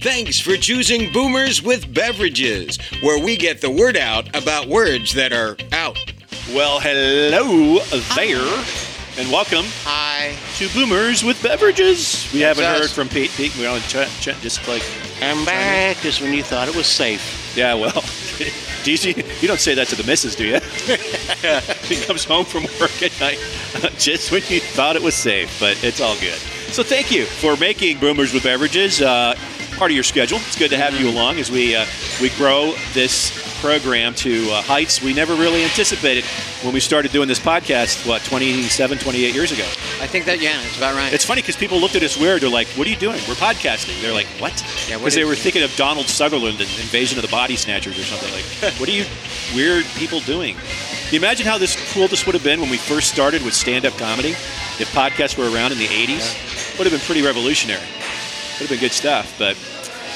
Thanks for choosing Boomers with Beverages, where we get the word out about words that are out. Well, hello there, and welcome Hi. to Boomers with Beverages. We haven't us. heard from Pete. Pete, we're on chat, chat just like, I'm back just when you thought it was safe. yeah, well, do you, you don't say that to the missus, do you? she comes home from work at night just when you thought it was safe, but it's all good. So thank you for making Boomers with Beverages uh, part of your schedule. It's good to have you along as we uh, we grow this program to uh, heights we never really anticipated when we started doing this podcast, what, 27, 28 years ago. I think that yeah, it's about right. It's funny because people looked at us weird. They're like, "What are you doing? We're podcasting." They're like, "What?" Yeah, Because they were thinking of Donald Sutherland and Invasion of the Body Snatchers or something. Like, what are you weird people doing? Can you imagine how this cool this would have been when we first started with stand-up comedy? If podcasts were around in the '80s, would have been pretty revolutionary. Would have been good stuff. But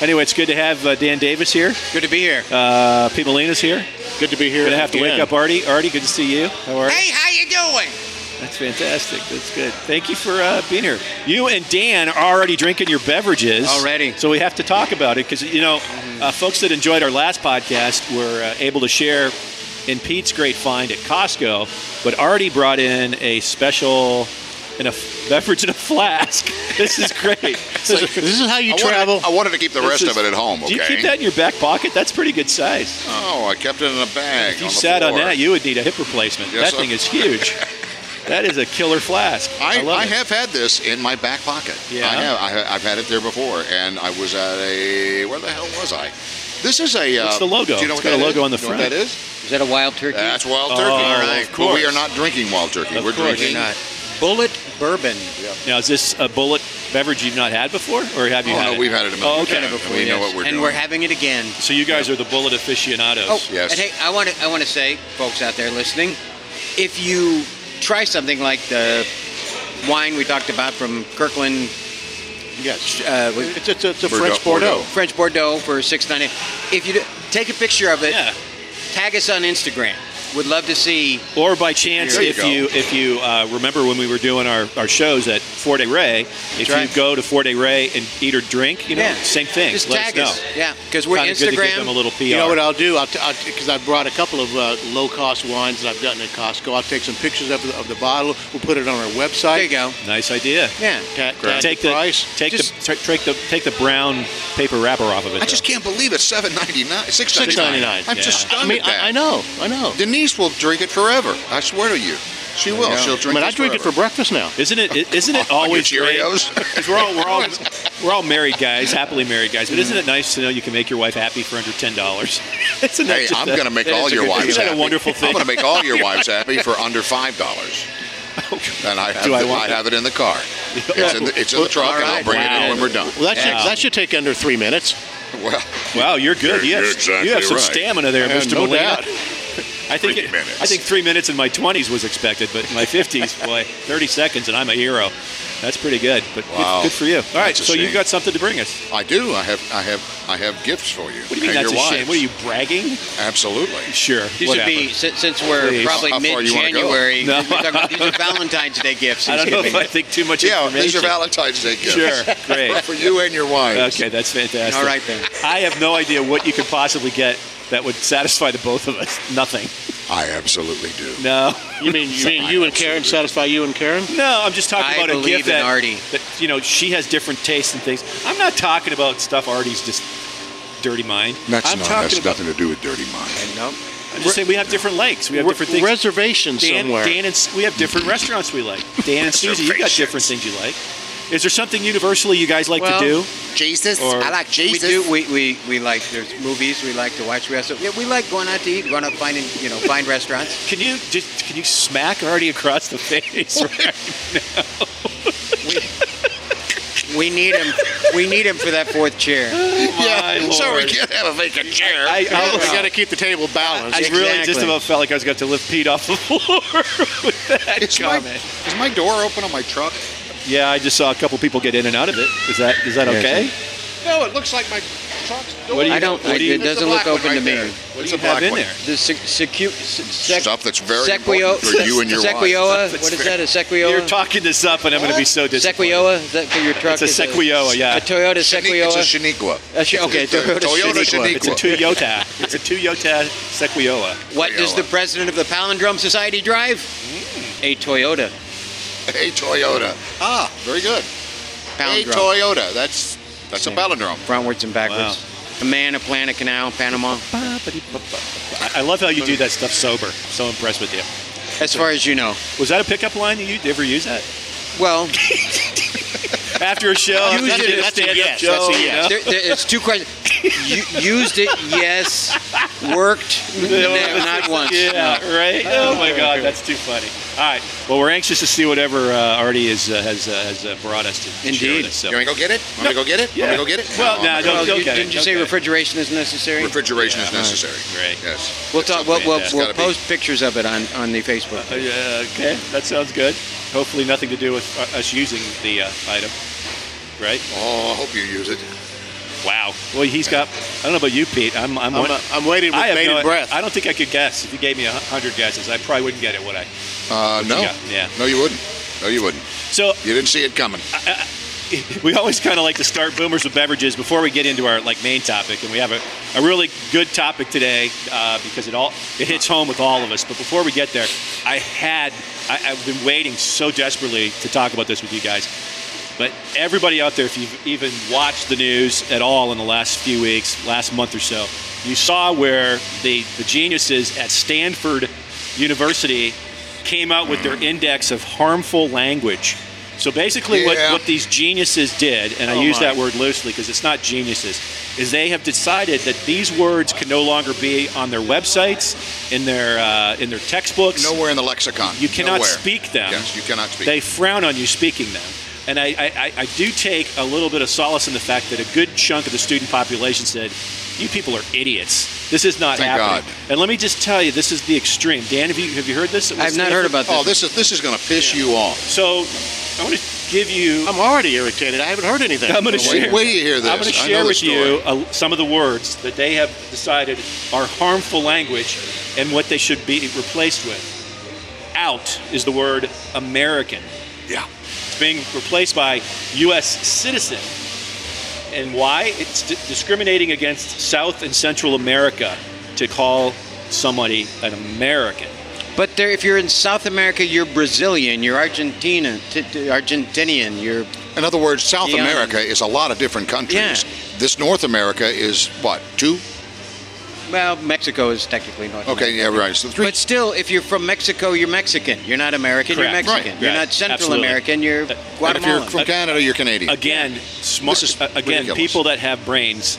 anyway, it's good to have uh, Dan Davis here. Good to be here. Uh, Pete Molina's here. Good to be here. Gonna have to wake up Artie. Artie, good to see you. How are you? hey, how you doing? That's fantastic. That's good. Thank you for uh, being here. You and Dan are already drinking your beverages Already. so we have to talk about it because you know, uh, folks that enjoyed our last podcast were uh, able to share in Pete's great find at Costco, but Artie brought in a special in a f- beverage in a flask. This is great. This is, this is how you I travel. Wanted, I wanted to keep the This rest is- of it at home. Okay. Do you keep that in your back pocket? That's pretty good size. Oh, I kept it in a bag. If you on the sat on that, you would need a hip replacement. Yes, that I- thing is huge. that is a killer flask. I, love I it. have had this in my back pocket. Yeah? I have. I, I've had it there before, and I was at a. Where the hell was I? This is a. Uh, What's the logo? Do you know It's what got a that logo is? on the You know what front. that is? Is that a wild turkey? That's wild Oh, turkey. all right. But we are not drinking wild turkey. Of We're course. drinking. You're not. Bulleit bourbon. Now, is this a Bulleit beverage you've not had before, or have you Oh had no, it? we've had it a million Oh, okay. times, and we know what we're and doing. we're having it again. So you guys are the Bulleit aficionados. Oh, Yes. And hey, I want to I want to say, folks out there listening, if you try something like the wine we talked about from Kirkland, yes. uh, It's, it's, it's a Bordeaux- French Bordeaux. Bordeaux. French Bordeaux for six ninety. If you do, take a picture of it, Yeah. tag us on Instagram. Would love to see. Or by chance, you if you if you uh, remember when we were doing our, our shows at Fort Ray, if right. you go to Fort Ray and eat or drink, you know, Yeah. same thing. Just Let tag us us. Yeah, because we're Kinda good to give them a little PR. You know what I'll do? I'll because I brought a couple of uh, low-cost wines that I've gotten at Costco. I'll take some pictures of the, of the bottle. We'll put it on our website. there you go. nice idea. Yeah. Ta- tag Take the price. take Just- the take the take the brown paper wrapper off of it. I just can't believe it's seven ninety nine, six ninety nine. I'm just Yeah. stunned I mean. I, I know. I know. Denise will drink it forever. I swear to you, she will. She'll I drink. mean, I this drink it for breakfast now. Isn't it? i- Isn't it On your always great? We're all we're all we're all married guys, happily married guys. But isn't it nice to know you can make your wife happy for under ten dollars? isn't that Hey, I'm going to make all your good- wives Isn't that happy. a wonderful thing? I'm going to make all your wives happy for under five dollars. And I have, Do I the- I have it in the car. It's in the, it's in the truck, and I'll right. bring it in when we're done. Well, that should, Yeah. that should take under three minutes. Well, Wow, you're good. You have, You're exactly you have some right. stamina there, Mr. no Molina. Doubt. I think Three it- minutes. I think three minutes in my 20s was expected, but in my 50s, boy, 30 seconds and I'm a hero. That's pretty good. But good- Wow. good, for you. All right, That's a so you shame. got something to bring us. I do. I have. I have. I have gifts for you. What do you mean and that's a your shame? What are you bragging? Absolutely. Sure. These whatever. would be since, since we're Please. probably How far you wanna go? mid-January. No. we're talking about- these are Valentine's Day gifts. I don't know if I think too much Yeah, information. these are Valentine's Day gifts. Sure, great. for you and your wives. Okay, that's fantastic. All right, then. I have no idea what you could possibly get that would satisfy the both of us. Nothing. I absolutely do. No. You mean you mean you and Karen satisfy you and Karen? No, I'm just talking I about a believe gift in that, Artie. that you know she has different tastes and things. I'm not talking about stuff Artie's just dirty mind. That's I'm not. talking That's about. nothing to do with dirty mind. Nope. I'm just saying we have different likes. We have different things. reservations Dan, somewhere. Dan and we have different restaurants we like. Dan and Susie, you got different things you like. Is there something universally you guys like Well, to do? Jesus, Or- I like Jesus. We do. We, we, we like there's movies we like to watch. We also yeah, we like going out to eat, going out finding you know find restaurants. Can you just can you smack Artie across the face right now? We need him. We need him for that fourth chair. My yeah, so we can't have a vacant chair. I, I, we got to keep the table balanced. I really just about felt like I was going to lift Pete off the floor with that is, my, is my door open on my truck? Yeah, I just saw a couple people get in and out of it. Is that is that okay? No, it looks like my trucks? What do you- I don't. what do you- it doesn't look There's a open one to right me. there. What It's do a you have black in one. there? The sec, secu, sec, Stuff that's very sequio, important for you and your wife. sequoia. What is that? A sequoia? You're talking this up, and I'm going to be so disappointed. Sequoia? Is that for your truck? It's a Is Sequoia, yeah. A Toyota It's a Sequoia. Shaniqua. A Sh- okay, It's a Toyota Toyota Shaniqua. It's a Toyota. It's a Toyota Sequoia. What does the president of the Palindrome Society drive? Mm. A Toyota. A Toyota. Ah, very good. A Palindrome. Toyota. That's that's a palindrome. Frontwards and backwards. A man, a planet, canal, Panama. I I love how you do that stuff sober. So impressed with you. As far as you know. Was that a pickup line? You you ever use that Well, after a show? Used after it, that's a yes, show, that's a you yes. know? there, there, it's two questions. You, used it, yes. Worked, n- not once. Yeah, right. Oh my God, that's too funny. All right. Well, we're anxious to see whatever uh, Artie is, uh, has uh, has uh, brought us to share Indeed. with us. So. You want to go get it? Want me to go get it? Yeah. Want to go get it? Well, No, nah, I'm don't- gonna- Well, you- Okay, didn't you say okay. refrigeration is necessary? Refrigeration is necessary. Right. Yes. We'll talk. We'll, we'll, we'll gotta be. post pictures of it on, on the Facebook. Uh, yeah, okay, that sounds good. Hopefully, nothing to do with uh, us using the uh, item. Right? Oh, I hope you use it. Wow. Well, he's got. I don't know about you, Pete. I'm. I'm, I'm, one- uh, I'm waiting with I bated no, breath. I don't think I could guess. If you gave me a hundred guesses, I probably wouldn't get it, would I? Uh, no. Yeah. No, you wouldn't. No, you wouldn't. So You didn't see it coming. we always kind of like to start boomers with beverages before we get into our like main topic, and we have a, a really good topic today uh, because it all it hits home with all of us. But before we get there, I had I, I've been waiting so desperately to talk about this with you guys. But everybody out there, if you've even watched the news at all in the last few weeks, last month or so, you saw where the, the geniuses at Stanford University came out with their index of harmful language. So basically, what, Yeah. what these geniuses did, and I Oh, use my. that word loosely because it's not geniuses, is they have decided that these words can no longer be on their websites, in their uh, in their textbooks. Nowhere in the lexicon. You cannot Nowhere. speak them. Yes, you cannot speak. They frown on you speaking them. And I, I, I- I do take a little bit of solace in the fact that a good chunk of the student population said, You people are idiots. This is not Thank happening. God. And let me just tell you, this is the extreme. Dan, have you, have you heard this? I've not heard about this. oh, this is this is going to piss you off. So I want to give you. I'm already irritated. I haven't heard anything. I'm going to share. wait till you hear this. I'm going to share with you uh, some of the words that they have decided are harmful language and what they should be replaced with. Out is the word American. Yeah. It's being replaced by U.S. citizen. And why? It's di- discriminating against South and Central America to call somebody an American. But there, if you're in South America, you're Brazilian, you're Argentina, t- t- Argentinian, you're In other words, South Yeah. America is a lot of different countries. Yeah. This North America is what? Two? Well, Mexico is technically North Okay, America. yeah, right. So three. But still, if you're from Mexico, you're Mexican. You're not American. Correct. You're Mexican. Right. You're Right. not Central Absolutely. American. You're Uh, and if you're from Canada, you're Canadian. Again, smart. Is uh, again, ridiculous. people that have brains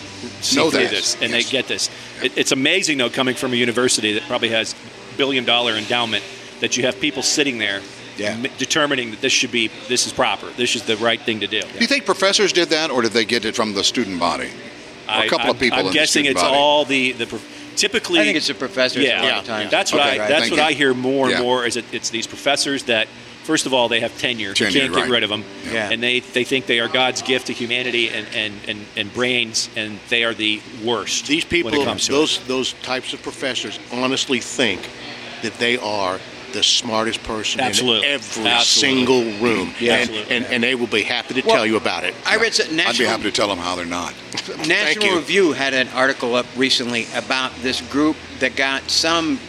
Know that. this and Yes. they get this. It, it's amazing, though, coming from a university that probably has billion dollar endowment, that you have people sitting there Yeah. determining that this should be this is proper, this is the right thing to do. Do you think professors did that, or did they get it from the student body? Or a couple of I'm- people I'm in guessing student it's body. all the the. Typically, I think it's the professors yeah, a lot of times. That's what Okay, I. right, That's thank what you. I hear more and Yeah. more. Is it, it's these professors that, first of all, they have tenure. Tenure, you can't get rid of them. Yeah. And they, they think they are God's gift to humanity and, and, and, and brains, and they are the worst. These people, when it comes to those those types of professors, honestly think that they are the smartest person Absolutely. in every Absolutely. single room, Yeah. and, Absolutely. and and they will be happy to Well, tell you about it. I read some I'd be happy to tell them how they're not. National. Review had an article up recently about this group that got some,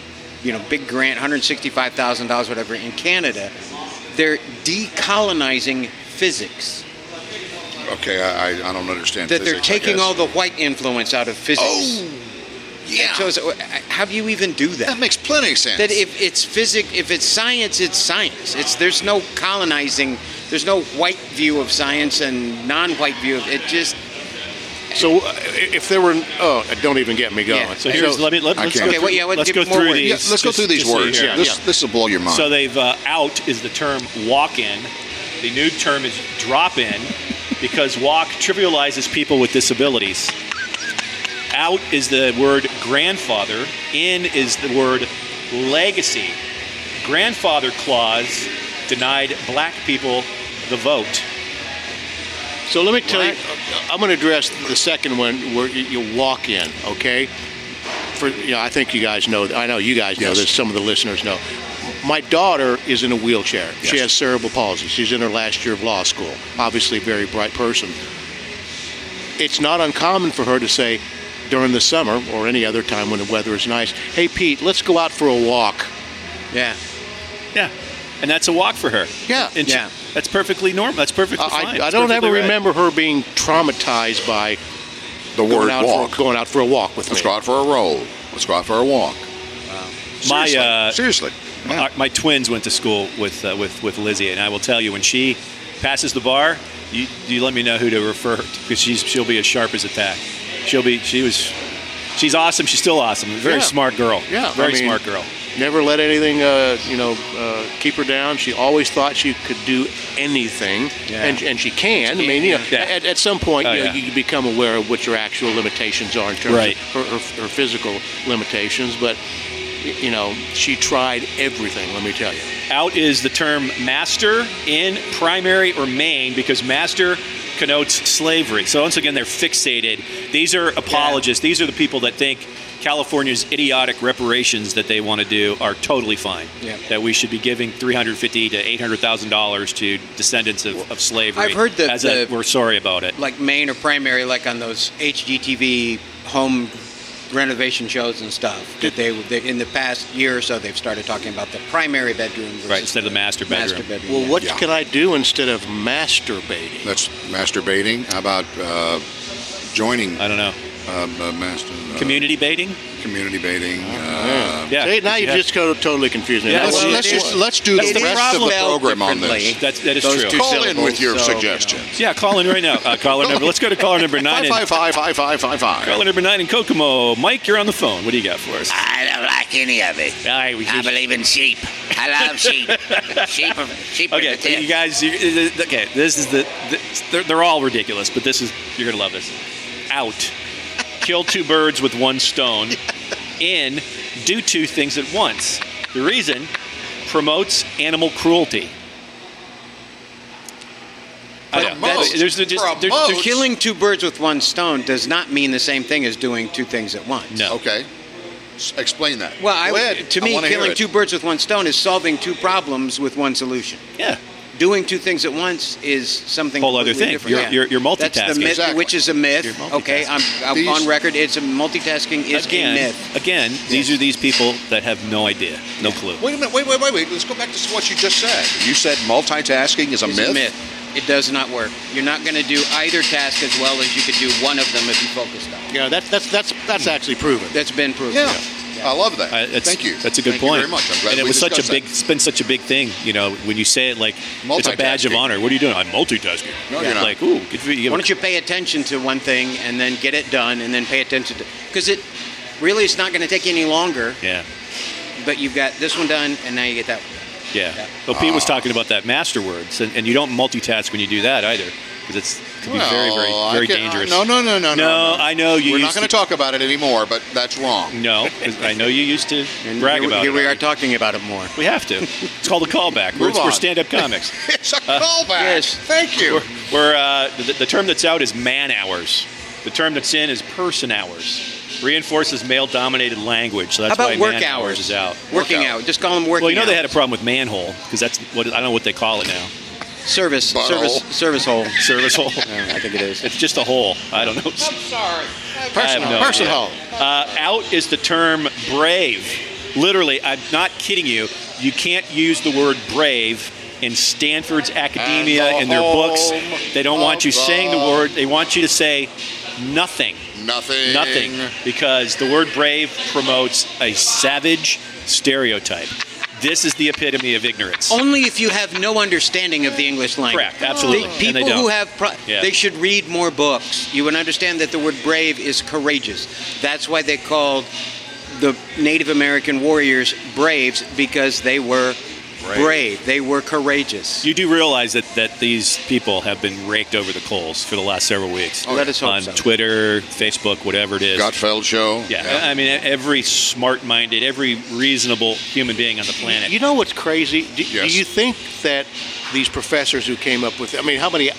you know, big grant, $165,000, whatever, in Canada. They're decolonizing physics. Okay, I, I, I don't understand. That they're physics, I taking guess. all the white influence out of physics. Oh, yeah. So, so, uh, how do you even do that? that makes plenty of sense. that if it's physics, if it's science, it's science. It's there's no colonizing. There's no white view of science and non-white view of it. Just So uh, if there were, oh, don't even get me going. Yeah. So here's let me let, let's, go Okay, through, well, yeah, let's go through words. these. yeah, let's go through these just so you words. hear. This this will blow your mind. So they've uh, out is the term walk in. The new term is drop in because walk trivializes people with disabilities. Out is the word grandfather. In is the word legacy. Grandfather clause denied black people the vote. So let me tell you, I'm going to address the second one where you, walk in, okay? For you know, I think you guys know. I know you guys know Yes. this. Some of the listeners know. My daughter is in a wheelchair. She has cerebral palsy. She's in her last year of law school. Obviously, a very bright person. It's not uncommon for her to say during the summer or any other time when the weather is nice, "Hey Pete, let's go out for a walk." Yeah. Yeah. And that's a walk for her. Yeah. And she- Yeah. that's perfectly normal. That's perfectly I, fine. I don't ever right. remember her being traumatized by The word out, walk. For, going out for a walk with Let's me. go out for a roll. Let's go out for a walk. My, Seriously. uh, Seriously. Yeah. Uh, my twins went to school with uh, with with Lizzie, and I will tell you when she passes the bar, you, you let me know who to refer to because she's she'll be as sharp as a tack. She'll be she was she's awesome. She's still awesome. Very Yeah. smart girl. Yeah, I very mean- smart girl. Never let anything, uh, you know, uh, keep her down. She always thought she could do anything, Yeah. and, and she can. I mean, you know, Yeah. at, at some point, Oh, you, know, you become aware of what your actual limitations are in terms Right. of her, her, her physical limitations. But you know, she tried everything. Let me tell you. Out is the term master in primary or main because master connotes slavery. So once again, they're fixated. These are apologists. These are the people that think California's idiotic reparations that they want to do are totally fine. Yeah. That we should be giving 350 to 800 thousand dollars to descendants of, of slavery. I've heard that As a, we're sorry about it. Like main or primary, like on those HGTV home renovation shows and stuff. That they, they in the past year or so they've started talking about the primary bedroom versus Right, instead of the master bedroom. Master bedroom. Well, yeah. what Yeah. can I do instead of masturbating? That's masturbating. How about uh, joining I don't know. um, uh, master uh, Community baiting. Community baiting? Uh, Yeah. See, now you Yeah. just go totally confused me. Yeah, Let's- well, let's, just, let's do That's the the rest of the program on this. differently. That's that is Those true. Call in with your so, you know. suggestions. Yeah, call in right now. Uh, caller number. Let's go to caller number nine. Five five five five five five. Caller number nine in Kokomo. Mike, you're on the phone. What do you got for us? I don't like any of it. All right, we I believe in sheep. I love sheep. sheep are sheep are Okay, the tip. you guys. You, uh, okay, this is the. the they're, they're all ridiculous, but this is you're gonna love this. Out, kill two birds with one stone. In, do two things at once. The reason promotes animal cruelty. I. Promotes. There's, there's, just, there's, Killing two birds with one stone does not mean the same thing as doing two things at once. No. Okay. S- Explain that. Well, I, Go ahead. to I me, wanna hear killing it. two birds with one stone is solving two problems with one solution. yeah. Doing two things at once is something Whole other thing. different. You're- you're- you're That's the multitasking. myth, Exactly. which is a myth. Okay, I'm, I'm These- on record. It's a multitasking is again, a myth. again, these are these people that have no idea, no clue. Wait a minute. Wait, wait, wait, wait. Let's go back to what you just said. You said multitasking is a It's myth. a myth. It does not work. You're not going to do either task as well as you could do one of them if you focused on it. Yeah, that's that's that's that's actually proven. That's been proven. Yeah. I love that. Uh, it's- Thank you. That's a good Thank point. You very much. I'm glad and it was such a big. That. It's been such a big thing. You know, when you say it like it's a badge of honor. What are you doing? I'm multitasking. No, you're not. Like, ooh, good for you. Why don't you pay attention to one thing and then get it done, and then pay attention to because it really it's not going to take you any longer. Yeah, But you've got this one done, and now you get that. one. yeah. Well, Pete was talking about that master words, and, and you don't multitask when you do that either, because it's could be very, very, very can- dangerous. No, no, no, no, no. No, I know you We're not going to to- talk about it anymore, but that's wrong. No, I know you used to And brag here, about here it. we are talking about it more. We have to. It's called a callback. We're, Move we're on. stand-up comics. It's a callback. yes. Thank you. We're, we're uh, the, the term that's out is man hours. The term that's in is person hours. Reinforces male-dominated language, so that's How about why work man hours hours? is out. Working Workout. out. Just call them working. Well, you know they had a problem with manhole because that's what I don't know what they call it now. Service, Butthole. service, service hole. Service hole. I think it is. It's just a hole. I don't know. sorry. I Person, have no person idea. hole. Uh, out is the term brave. Literally, I'm not kidding you. You can't use the word brave in Stanford's academia And the in their books. They don't want you of saying the the- word. They want you to say nothing. Nothing. Nothing. Because the word brave promotes a savage stereotype. This is the epitome of ignorance. Only if you have no understanding of the English language. Correct, absolutely. The people who have, pro- Yeah. they should read more books. You would understand that the word brave is courageous. That's why they called the Native American warriors braves because they were brave. They were courageous. You do realize that, that these people have been raked over the coals for the last several weeks. Oh, Let us hope on so. Twitter, Facebook, whatever it is. Gutfeld show. Yeah, I mean, every smart-minded, every reasonable human being on the planet. You know what's crazy? Do, do you think that these professors who came up with? I mean, how many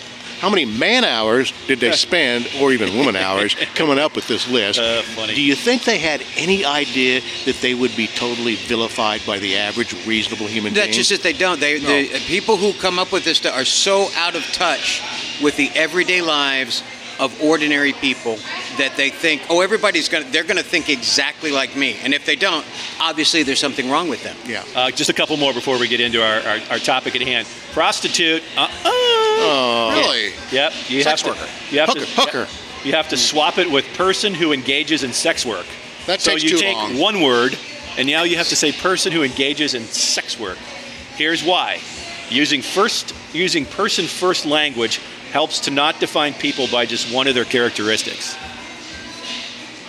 how many man hours did they spend, or even woman hours, coming up with this list? Uh, funny. Do you think they had any idea that they would be totally vilified by the average reasonable human being? That's just that they don't. They, the people who come up with this stuff are so out of touch with the everyday lives of ordinary people that they think, oh, everybody's gonna, they're gonna think exactly like me. And if they don't, obviously there's something wrong with them. yeah. Uh, just a couple more before we get into our, our, our topic at hand. Prostitute. Uh, uh, Really? Yep. You Sex have to, worker. You have Hooker, to, hooker. You have to swap it with person who engages in sex work. That so takes you too take long. one word, and now you have to say person who engages in sex work. Here's why: using first using person first language helps to not define people by just one of their characteristics.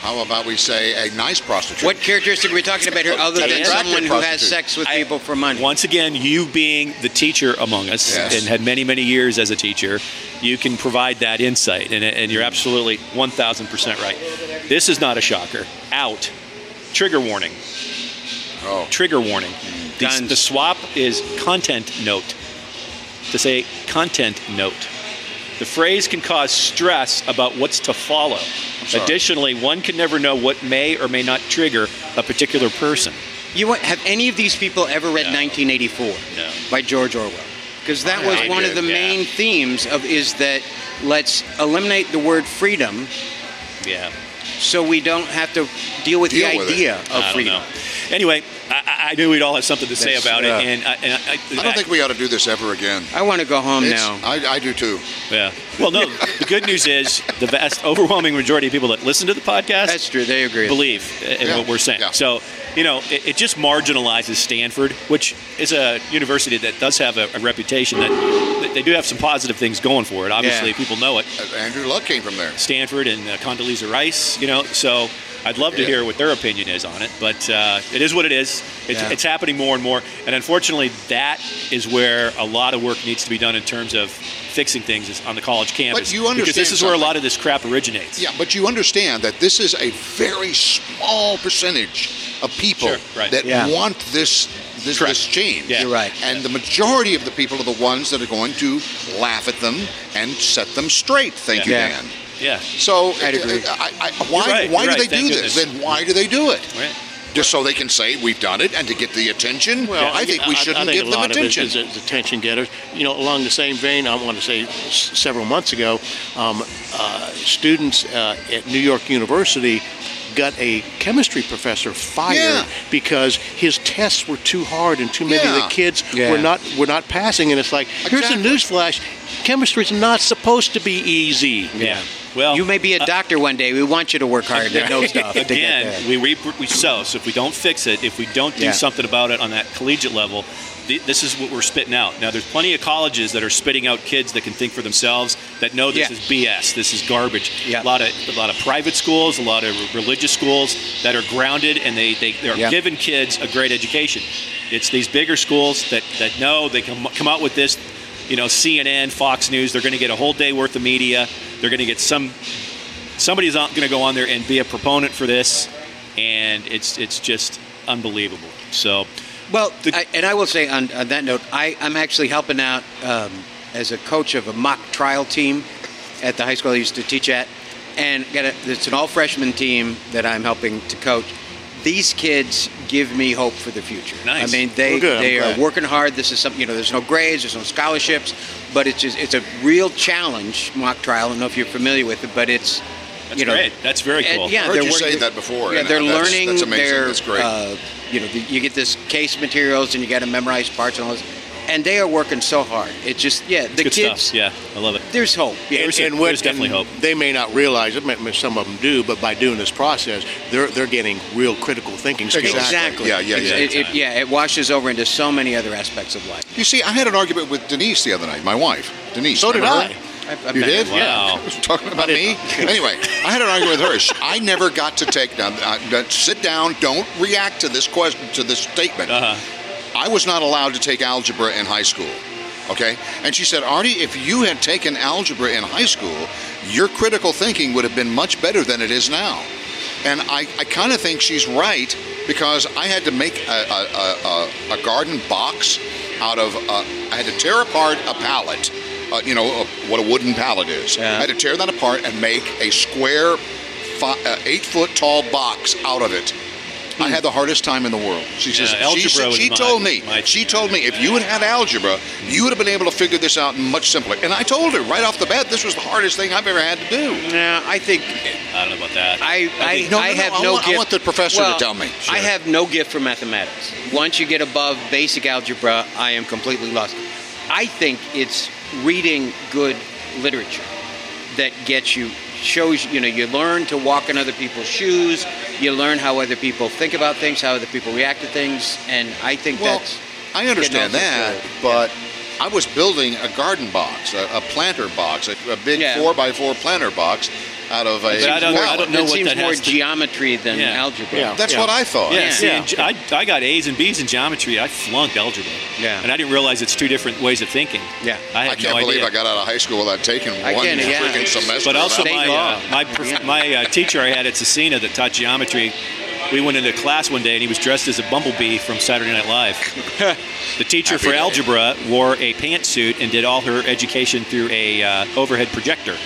How about we say a nice prostitute? What characteristic are we talking about here other than attractive someone who has sex with I- people for money? Once again, you being the teacher among us Yes. and had many, many years as a teacher, you can provide that insight, and, and you're absolutely 1,000% right. This is not a shocker. Out. Trigger warning. Oh. Trigger warning. The, the swap is content note. To say content note. The phrase can cause stress about what's to follow. Additionally, one can never know what may or may not trigger a particular person. You want, have any of these people ever read No. 1984 No. by George Orwell? Because that was I one did, of the yeah. main themes of is that let's eliminate the word freedom Yeah. So we don't have to deal with Deal the with it. idea I of don't freedom. know. Anyway, I, I- I knew we'd all have something to say That's, about uh, it, and, I, and I, I don't think we ought to do this ever again. I want to go home It's- now. I, I do too. yeah. Well, no. the good news is the vast, overwhelming majority of people that listen to the podcast That's true. They agree. believe in Yeah, what we're saying. yeah. So, you know, it, it just marginalizes Stanford, which is a university that does have a, a reputation that, that they do have some positive things going for it. Obviously, Yeah. people know it. Uh, Andrew Luck came from there. Stanford and uh, Condoleezza Rice, you know. So I'd love to Yeah. hear what their opinion is on it, but uh, it is what it is. It's, Yeah. it's happening more and more, and unfortunately, that is where a lot of work needs to be done in terms of fixing things is on the college campus. But you because understand this is where a lot of this crap originates. Yeah, but you understand that this is a very small percentage of people Sure, right. that Yeah. want this this, this change. Yeah. You're right. And the majority of the people are the ones that are going to laugh at them and set them straight. Thank Yeah. you, Yeah. Dan. Yeah. So, I'd agree. uh, I, I, why, right, why do right, they thank do this? Then why do they do it? Right. Just so they can say we've done it and to get the attention? Well, I think we shouldn't I think give a them lot attention. Of it is, is attention getters. You know, along the same vein, I want to say s- several months ago, um, uh, students uh, at New York University got a chemistry professor fired Yeah. because his tests were too hard and too many of the kids Yeah. were not were not passing. And it's like, here's a newsflash: chemistry is not supposed to be easy. Yeah. Well, you may be a uh, doctor one day. We want you to work hard and know stuff. to get again, we reap what we sow. So if we don't fix it, if we don't do Yeah. something about it on that collegiate level, th- this is what we're spitting out. Now, there's plenty of colleges that are spitting out kids that can think for themselves, that know this Yeah. is BS, this is garbage. Yeah. A lot of a lot of private schools, a lot of religious schools that are grounded and they they they're Yeah. giving kids a great education. It's these bigger schools that that know they can come out with this. You know, CNN, Fox News, they're going to get a whole day worth of media. They're going to get some somebody's going to go on there and be a proponent for this, and it's it's just unbelievable. So, Well, The- I, and I will say on, on that note, I, I'm actually helping out um, as a coach of a mock trial team at the high school I used to teach at, and got a, it's an all freshman team that I'm helping to coach. These kids give me hope for the future. Nice. I mean, they Well, good. I'm they are glad. working hard. This is something you know. There's no grades. There's no scholarships, but it's just it's a real challenge mock trial. I don't know if you're familiar with it, but it's that's you know, great. That's very and, cool. yeah, I've heard they're you working- say that before, Yeah, they're that's- learning that's amazing. their. That's great. Uh, you know, you get this case materials and you got to memorize parts and all this, and they are working so hard. It's just yeah, the Good kids. stuff. Yeah, I love it. There's hope. Yeah, There's- and what, there's definitely and hope. They may not realize it. may- may- Some of them do, but by doing this process, they're they're getting real critical thinking skills. Exactly. exactly. Yeah, yeah, yeah. It, it- yeah, it washes over into so many other aspects of life. You see, I had an argument with Denise the other night, my wife, Denise. So did I. her? I've, I've You did? Wow. Yeah. Talking about me? anyway, I had an argument with her. I never got to take down. Uh, uh, sit down. Don't react to this question, to this statement. Uh-huh. I was not allowed to take algebra in high school. Okay? And she said, Artie, if you had taken algebra in high school, your critical thinking would have been much better than it is now. And I, I kind of think she's right because I had to make a, a, a, a, garden box out of, uh, I had to tear apart a pallet, uh, you know, what a wooden pallet is. Yeah. I had to tear that apart and make a square, fi- uh, eight foot tall box out of it. I had the hardest time in the world. She says, algebra she, said- was she my- told me, my- she told me, if you had had algebra, you would have been able to figure this out much simpler. And I told her right off the bat, this was the hardest thing I've ever had to do. Yeah, I think I don't know about that. I I, think- no, I no, no, have I no want- I want the professor to tell me. I have no gift for mathematics. Once you get above basic algebra, I am completely lost. I think it's reading good literature that gets you shows you know you learn to walk in other people's shoes you learn how other people think about things how other people react to things and i think Well, that's I understand that, but I was building a garden box, a, a planter box, a, a big Yeah. four by four planter box out of a. But I don't- I don't know it what seems that more has to- geometry than Yeah. algebra Yeah. That's what I thought. Yeah, Yeah. see, Yeah. in I, I got A's and B's in geometry. I flunked algebra. Yeah. And I didn't realize it's two different ways of thinking. Yeah. I I can't no believe idea. I got out of high school without taking I one can't, yeah. freaking semester. But also my uh, my prof- Yeah. my uh, teacher I had at Cecina that taught geometry. We went into class one day and he was dressed as a bumblebee from Saturday Night Live. the teacher Happy for day. algebra wore a pantsuit and did all her education through a uh, overhead projector.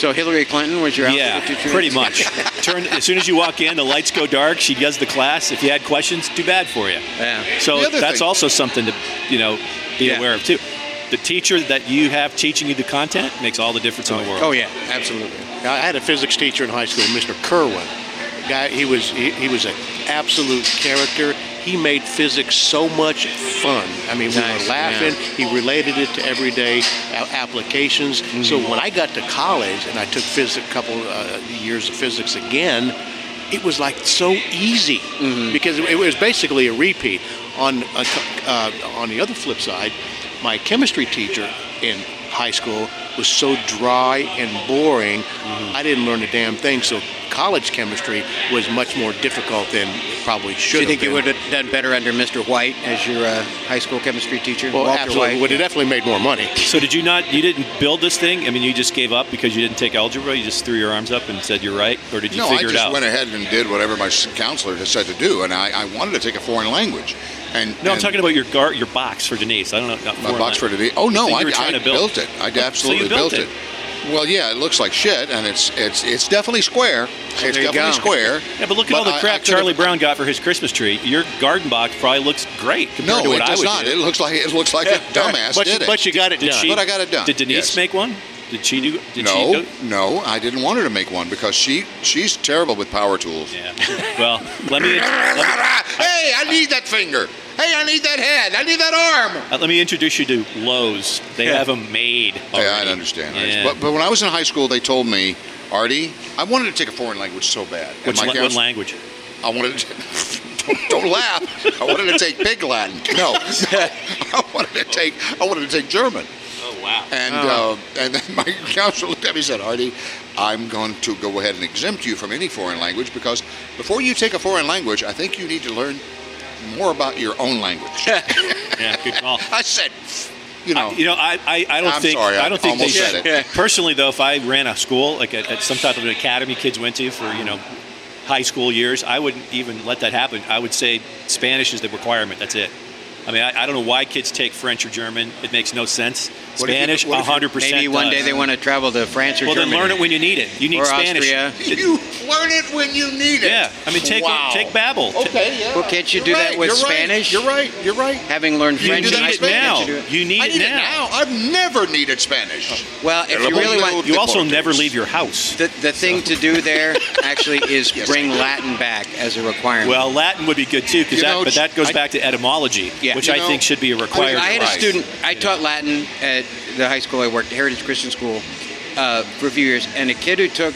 So hillary clinton was your Yeah, pretty much. Turn as soon as you walk in, the lights go dark. She does the class. If you had questions, too bad for you. yeah So that's thing- also something to, you know, be Yeah. aware of too. The teacher that you have teaching you the content makes all the difference in the oh, world. oh yeah absolutely I had a physics teacher in high school, Mr. Kerwin. Guy, he was he, he was an absolute character. He made physics so much fun. I mean, we were laughing. He related it to everyday applications. So Mm-hmm. when I got to college and I took physics, a couple uh, years of physics again, it was like so easy Mm-hmm. because it was basically a repeat. On a, uh, on the other flip side, my chemistry teacher in high school was so dry and boring. Mm-hmm. I didn't learn a damn thing. So college chemistry was much more difficult than it probably should do you have think been. you would have done better under mr white as your uh, high school chemistry teacher Well, walter absolutely. white Would have definitely made more money. So did you not? You didn't build this thing? I mean, you just gave up because you didn't take algebra. You just threw your arms up and said you're right, or did you No, figure it out? I just went ahead and did whatever my counselor had said to do, and I, I wanted to take a foreign language. And no, I'm talking about your gar- your box for Denise. I don't know. not my foreign box for Denise. Oh no, So I, I built it. I So you absolutely built built it. Well, yeah, it looks like shit, and it's it's it's definitely square. it's definitely go. square. Yeah, but look at all the I- I crap Charlie Brown got for his Christmas tree. Your garden box probably looks great compared No, to what it I does not. do. It looks like it looks like a dumbass but, did you, it. but you got it Did done. she? But I got it done. Did Denise Yes. make one? Did she do? Did no, she go? no, I didn't want her to make one because she she's terrible with power tools. Yeah. Well, let me, let me hey, I need that finger. Hey, I need that head. I need that arm. uh, let me introduce you to Lowe's. They have them made. Yeah, I understand. Yeah. But, but when I was in high school, they told me, Artie, I wanted to take a foreign language so bad. Which my la- what language? I wanted to. don't, don't laugh. I wanted to take Pig Latin. No, no. I wanted to take. I wanted to take German. Oh wow. And uh, and then my counselor looked at me and said, Artie, I'm going to go ahead and exempt you from any foreign language because before you take a foreign language, I think you need to learn more about your own language. Yeah, good call. I said, you know, You know, I, I, I don't I'm think sorry, I I don't think they almost should. said it. Personally, though, if I ran a school like at, at some type of an academy kids went to for you know high school years, I wouldn't even let that happen. I would say Spanish is the requirement. That's it. I mean, I, I don't know why kids take French or German. It makes no sense. What if you- Spanish, you- hundred percent. maybe one day they want to travel to france or Well, germany then learn it when you need it. You need or Spanish. austria you learn it when you need it. Yeah, I mean, take Wow. take Babbel. Okay, yeah. Well, can't you You're do that with you're right, Spanish? You're right. You're right. having learned You french need it school, now. you do it? You need I it need now. it now. I've never needed Spanish. well if you really want You also never leave your house. the, the thing to do there actually is Yes, bring Latin back as a requirement. Well, Latin would be good too, because that, know, but that goes I- back to etymology, Yeah. which You I know, think should be a required. I had a student. I taught Latin at the high school I worked, Heritage Christian School, uh, for a few years, and a kid who took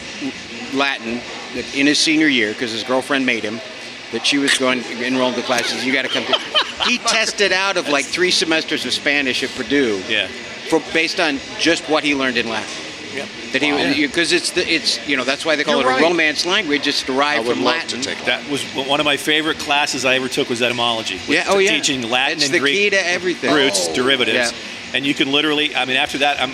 Latin in his senior year because his girlfriend made him. That she was going to enroll in the classes. You got to come. To, he tested out of like three semesters of Spanish at Purdue, yeah. for based on just what he learned in Latin. That he because it's the it's you know that's why they call You're it right. a Romance language. It's derived from Latin. that. Was one of my favorite classes I ever took was etymology. Yeah, oh yeah. Teaching Latin It's and the Greek key to everything. roots, Oh, derivatives, yeah. and you can literally. I mean, after that, I'm.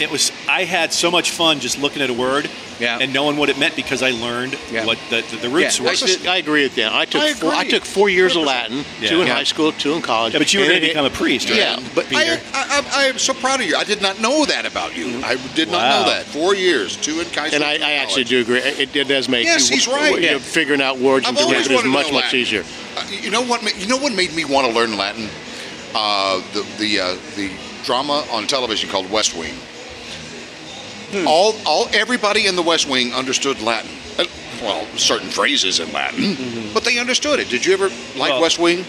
It was. I had so much fun just looking at a word Yeah. and knowing what it meant because I learned Yeah. what the, the, the roots Yeah, were. I did- I agree with that. I took I four, I took four years of Latin, Yeah. two in Yeah. high school, two in college. Yeah, but you were going to become a priest, right? Yeah, but I, Peter, I, I, I am so proud of you. I did not know that about you. I did not know that. Four years, two in Kaiser. and I, I actually do agree. It, it does make Yes, you, he's right. you know, Yeah. figuring out words and I've always derivatives wanted much much Latin. easier. Uh, you know what? You know what made me want to learn Latin? Uh, the the uh, the drama on television called West Wing. Hmm. All all everybody in the West Wing understood Latin. Uh, Well, certain phrases in Latin, but they understood it. Did you ever like Mm-hmm. Well, West Wing?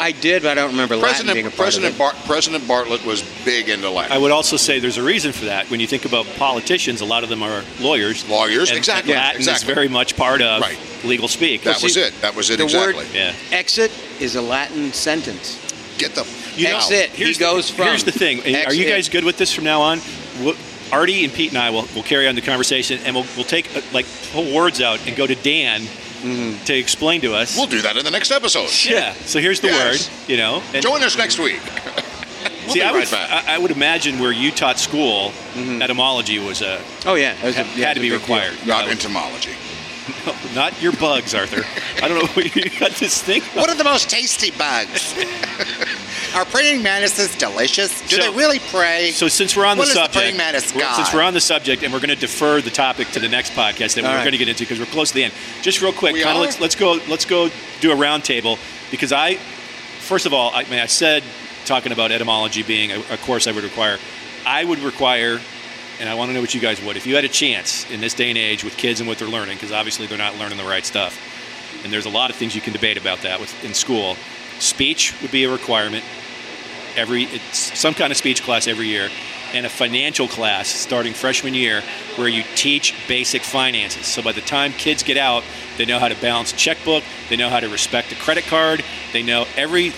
I did, but I don't remember Latin being a President part President of it. Bar- President Bartlet was big into Latin. I would also say there's a reason for that. When you think about politicians, a lot of them are lawyers. Lawyers, and, exactly, And Latin exactly. is very much part of Right. legal speak. that see, was it. That was it the exactly. word Yeah. exit is a Latin sentence. Get the You know, Exit. He here's goes the, from. Here's the thing. Are you guys good with this from now on? We'll- Artie and Pete and I will will carry on the conversation, and we'll, we'll take uh, like pull words out and go to Dan to explain to us. We'll do that in the next episode. yeah. So here's the Yes. word. You know. And Join us next week. we'll see, I right would. I, I would imagine where you taught school, etymology was a Oh yeah, was a- had, yeah, had to be was a big deal. required. Not entomology. not your bugs, Arthur. I don't know what you got this thing. What are the most tasty bugs? are praying mantises delicious? Do So- they really pray? So since we're on What the is the subject, praying mantis god? since we're on the subject, and we're going to defer the topic to the next podcast that All we're right. going to get into because we're close to the end. Just real quick, kind of let's let's go let's go do a roundtable because I, first of all, I mean I said talking about etymology being a, a course I would require, I would require. And I want to know what you guys would. If you had a chance in this day and age with kids and what they're learning, because obviously they're not learning the right stuff, and there's a lot of things you can debate about that with, in school. Speech would be a requirement every some kind of speech class every year and a financial class starting freshman year where you teach basic finances so by the time kids get out they know how to balance a checkbook they know how to respect a credit card they know every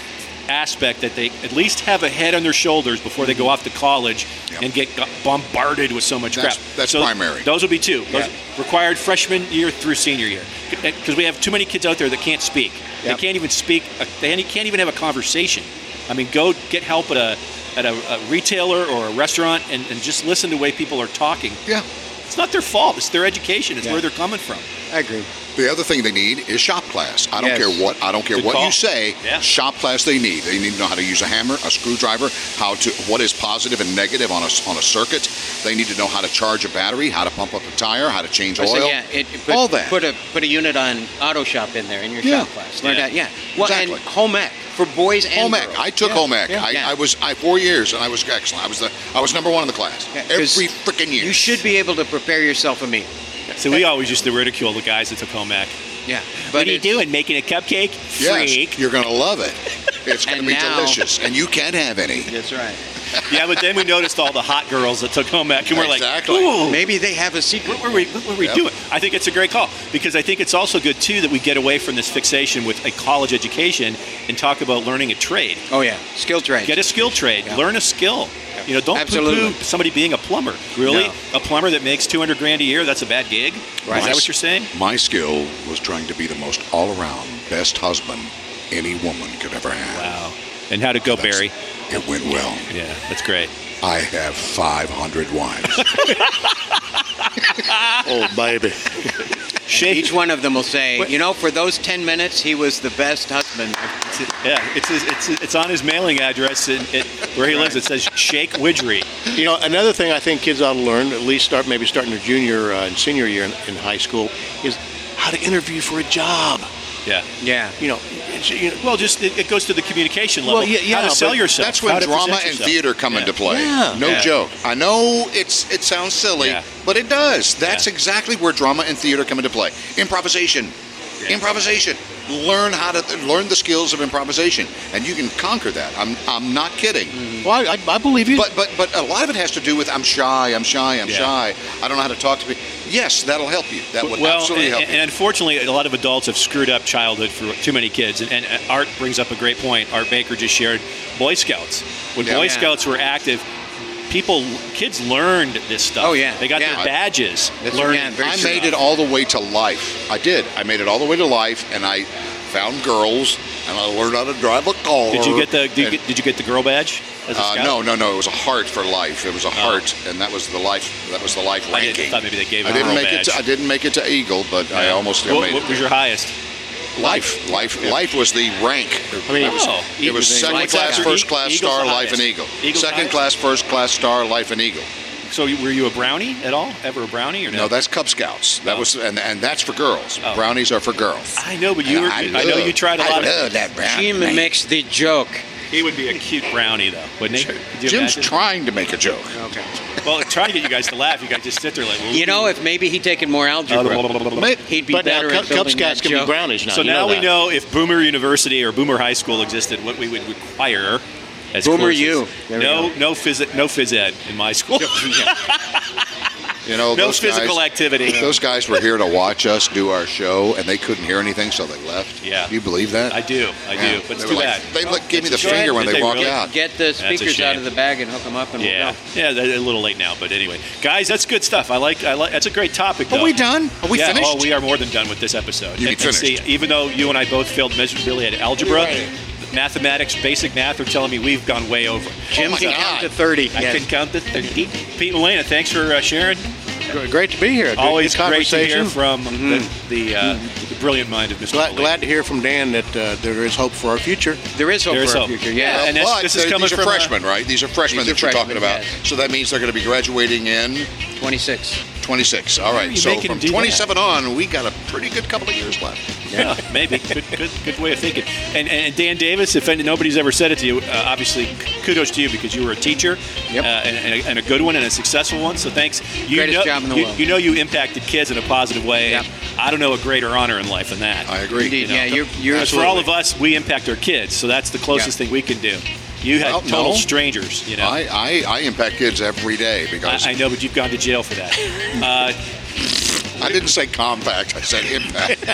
aspect that they at least have a head on their shoulders before they go off to college Yep. and get bombarded with so much That's- crap that's So primary. those will be two those Yeah. required freshman year through senior year because we have too many kids out there that can't speak they can't even speak uh, they can't even have a conversation I mean, go get help at a at a, a retailer or a restaurant and, and just listen to the way people are talking. Yeah. It's not their fault. It's their education. It's Yeah. where they're coming from. I agree. The other thing they need is shop class. I don't Yes. care what I don't care Good what call. you say. Yeah. Shop class they need. They need to know how to use a hammer, a screwdriver, how to what is positive and negative on a on a circuit. They need to know how to charge a battery, how to pump up a tire, how to change I oil. said, yeah, it, it put, All that. Put a put a unit on auto shop in there in your Yeah. shop class. Learn Yeah. that. Yeah. Well, Exactly. and home ec for boys and home ec. girls. I took Yeah. home ec. Yeah. I, Yeah. I was I four years and I was excellent. I was the I was number one in the class Yeah, 'cause every freaking year. You should be able to prepare yourself a meal. So we always used to ridicule the guys that took home ec. Yeah. what are you it's- doing? Making a cupcake? Yes, Freak. you're gonna love it. It's gonna be now- delicious, and you can't have any. That's right. Yeah, but then we noticed all the hot girls that took home ec, and we're Exactly. like, ooh. Maybe they have a secret. What were we, what were we Yep. doing? I think it's a great call because I think it's also good too that we get away from this fixation with a college education and talk about learning a trade. Oh yeah, skill trade. Get a skill trade. Yeah. Learn a skill. You know, don't Absolutely. poo-poo somebody being a plumber. Really, No. a plumber that makes two hundred grand a year? That's a bad gig. Right. Is that what you're saying? My skill was trying to be the most all-around best husband any woman could ever have. Wow. And how'd it go, That's- Barry? It went well. Yeah, that's great. I have 500 wives. Oh, baby. Shake. Each one of them will say, you know, for those ten minutes, he was the best husband. Yeah, it's his, it's it's on his mailing address in, it, where he lives. It says Shake Widgery. You know, another thing I think kids ought to learn, at least start maybe starting their junior uh, and senior year in, in high school, is how to interview for a job. Yeah. Yeah. You know, you know Well, just it, it goes to the communication level. Well, yeah, yeah, how to sell yourself. That's when drama and yourself. theater come Yeah. into play. Yeah. No Yeah. joke. I know it's it sounds silly, but it does. That's exactly where drama and theater come into play. Improvisation. Improvisation. Learn how to learn the skills of improvisation, and you can conquer that. I'm I'm not kidding. Mm-hmm. well, I, I believe you. But but but a lot of it has to do with I'm shy, I'm shy, I'm shy. I don't know how to talk to people. Yes, that'll help you. That would well, absolutely and, help you. and unfortunately, a lot of adults have screwed up childhood for too many kids. And, and uh, Art brings up a great point. Art Baker just shared Boy Scouts. When Yeah. Boy Yeah. Scouts were active, people, kids learned this stuff. Oh, yeah. they got Yeah. their badges. That's- learning. yeah, very I true. made it all the way to life. I did. I made it all the way to life, and I found girls, and I learned how to drive a car. Did you get the did you get, did you get the girl badge? Uh, no, no, no. It was a heart for life. It was a heart, and that was the life. That was the life I didn't- ranking. thought maybe they gave I didn't make it. To. I didn't make it to Eagle, but I almost What, what was your highest? life? Life. Life was the rank. I mean, it was, Oh, it was second class, first class, star, life, and. Eagle. Second class, first class, star, life, and Eagle. So were you a brownie at all? Ever a brownie or no? No, that's Cub Scouts. That Oh. was, and and that's for girls. Oh. Brownies are for girls. I know, but you were. I, I, know love- you tried a lot. love of that brown. Jim man. makes the joke. He would be a cute brownie though, wouldn't he? Jim's imagine? trying to make a joke. Okay. Well, trying to get you guys to laugh. You guys just sit there like. You know, if maybe he'd taken more algebra, he'd be but better Cub, at Cub Scouts that can be joke. brownies now. So you now know we know if Boomer University or Boomer High School existed, what we would require as Boomer courses. U. There No, go. no phys, no phys ed in my school. You know, no physical guys, activity. Those guys were here to watch us do our show, and they couldn't hear anything, so they left. Yeah. Do you believe that? I do, I Yeah. do, but it's They too like- bad. They look, gave me the It's a finger when Did they they walked really? out. Get the speakers out of the bag and hook them up, and Yeah, we'll yeah, they're a little late now, but anyway, guys, that's good stuff. I like, I like. That's a great topic. Are we done? Are we yeah, finished? Oh, we are more than done with this episode. You mean And- and see, even though you and I both failed miserably at algebra, mathematics, basic math are telling me we've gone way over. go. Jim my can God. count to 30. I Yes. can count the 30. Pete Elena, thanks for uh, sharing. Great to be here. Always great to hear conversation. from the, the, uh, the brilliant mind of Mr. Glad, glad to hear from Dan that uh, there is hope for our future. There is hope There is for our future. Yeah, Yeah. and that's- but this is coming these are from, freshmen, right? These are freshmen These are that you're talking about. yes. So that means they're going to be graduating in 26. 26. All right. you So making from them do that? 27 on, we got a pretty good couple of years left. Yeah, maybe. Good, good, good way of thinking. And, and Dan Davis, if nobody's ever said it to you, uh, obviously kudos to you because you were a teacher Yep. uh, and, and, a, and a good one and a successful one. So thanks. You Greatest know, job in the you, world. you know you impacted kids in a positive way. Yep. I don't know a greater honor in life than that. I agree. Indeed. You know, yeah, you're, you're for all of us, we impact our kids, so that's the closest Yeah. thing we can do. You had Well, total no. strangers, you know. I, I, I impact kids every day because I, I know, but you've gone to jail for that. Uh, I didn't say compact. I said impact.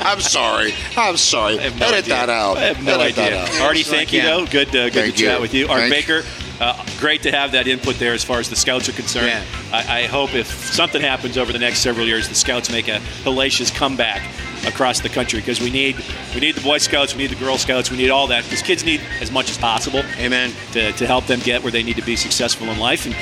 I'm sorry. I'm sorry. No Edit idea. that out. I have no Edit idea. Artie, thank you, though. Good, uh, good Thank to chat with you. Art Thank- Baker, uh, great to have that input there as far as the Scouts are concerned. Yeah. I, I hope if something happens over the next several years, the Scouts make a hellacious comeback across the country because we need we need the Boy Scouts, we need the Girl Scouts, we need all that because kids need as much as possible Amen. to, to help them get where they need to be successful in life. And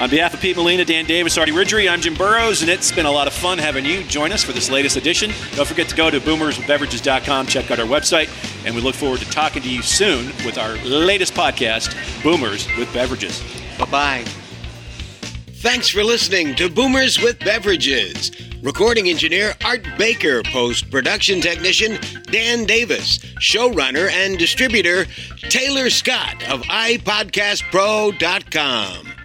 on behalf of Pete Molina, Dan Davis, Artie Ridgery, I'm Jim Burrows, and it's been a lot of fun having you join us for this latest edition. Don't forget to go to boomersbeverages.com, check out our website, and we look forward to talking to you soon with our latest podcast, Boomers with Beverages. Bye bye. Thanks for listening to Boomers with Beverages. Recording engineer Art Baker, post production technician Dan Davis, showrunner and distributor Taylor Scott of iPodcastPro.com.